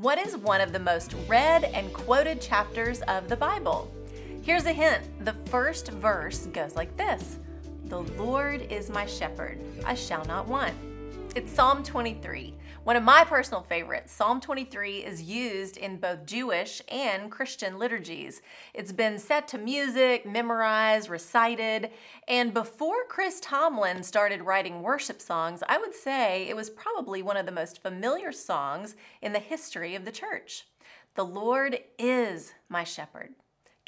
What is one of the most read and quoted chapters of the Bible? Here's a hint the first verse goes like this The Lord is my shepherd, I shall not want. It's Psalm 23. One of my personal favorites, Psalm 23 is used in both Jewish and Christian liturgies. It's been set to music, memorized, recited, and before Chris Tomlin started writing worship songs, I would say it was probably one of the most familiar songs in the history of the church. The Lord is my shepherd.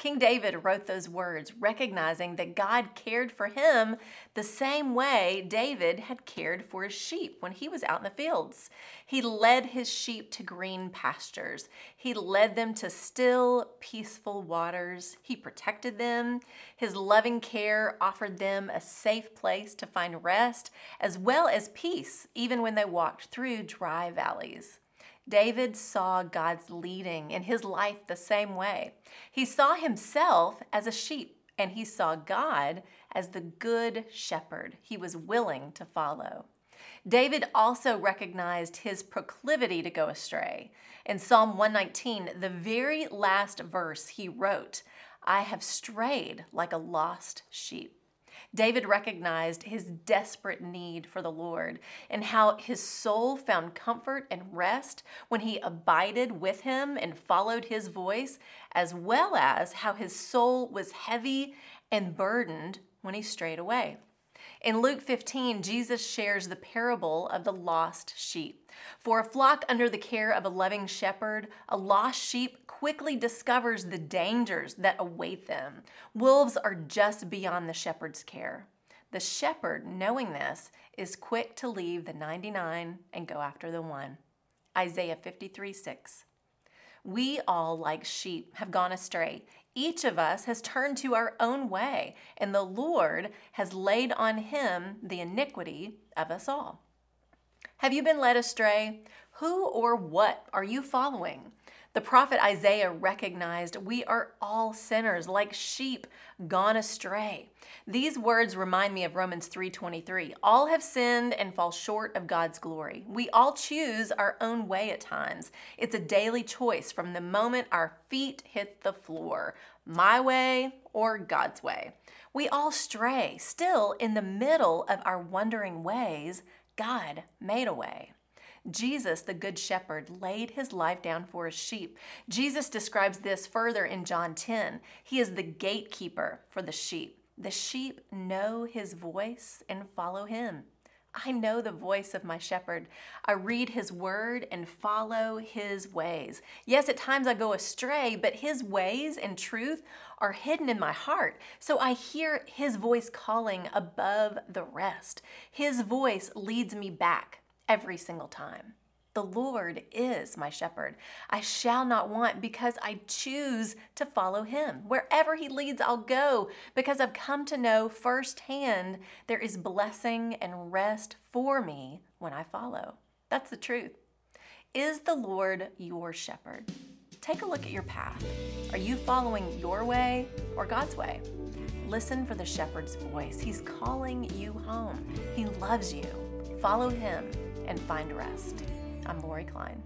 King David wrote those words, recognizing that God cared for him the same way David had cared for his sheep when he was out in the fields. He led his sheep to green pastures, he led them to still, peaceful waters. He protected them. His loving care offered them a safe place to find rest, as well as peace, even when they walked through dry valleys. David saw God's leading in his life the same way. He saw himself as a sheep, and he saw God as the good shepherd he was willing to follow. David also recognized his proclivity to go astray. In Psalm 119, the very last verse he wrote, I have strayed like a lost sheep. David recognized his desperate need for the Lord and how his soul found comfort and rest when he abided with him and followed his voice, as well as how his soul was heavy and burdened when he strayed away. In Luke 15, Jesus shares the parable of the lost sheep. For a flock under the care of a loving shepherd, a lost sheep quickly discovers the dangers that await them. Wolves are just beyond the shepherd's care. The shepherd, knowing this, is quick to leave the 99 and go after the one. Isaiah 53 6. We all, like sheep, have gone astray. Each of us has turned to our own way, and the Lord has laid on him the iniquity of us all. Have you been led astray? Who or what are you following? The prophet Isaiah recognized we are all sinners like sheep gone astray. These words remind me of Romans 3:23. All have sinned and fall short of God's glory. We all choose our own way at times. It's a daily choice from the moment our feet hit the floor, my way or God's way. We all stray. Still in the middle of our wandering ways, God made a way. Jesus, the Good Shepherd, laid his life down for his sheep. Jesus describes this further in John 10. He is the gatekeeper for the sheep. The sheep know his voice and follow him. I know the voice of my shepherd. I read his word and follow his ways. Yes, at times I go astray, but his ways and truth are hidden in my heart. So I hear his voice calling above the rest. His voice leads me back every single time. The Lord is my shepherd. I shall not want because I choose to follow him. Wherever he leads, I'll go because I've come to know firsthand there is blessing and rest for me when I follow. That's the truth. Is the Lord your shepherd? Take a look at your path. Are you following your way or God's way? Listen for the shepherd's voice. He's calling you home. He loves you. Follow him and find rest. I'm Lori Klein.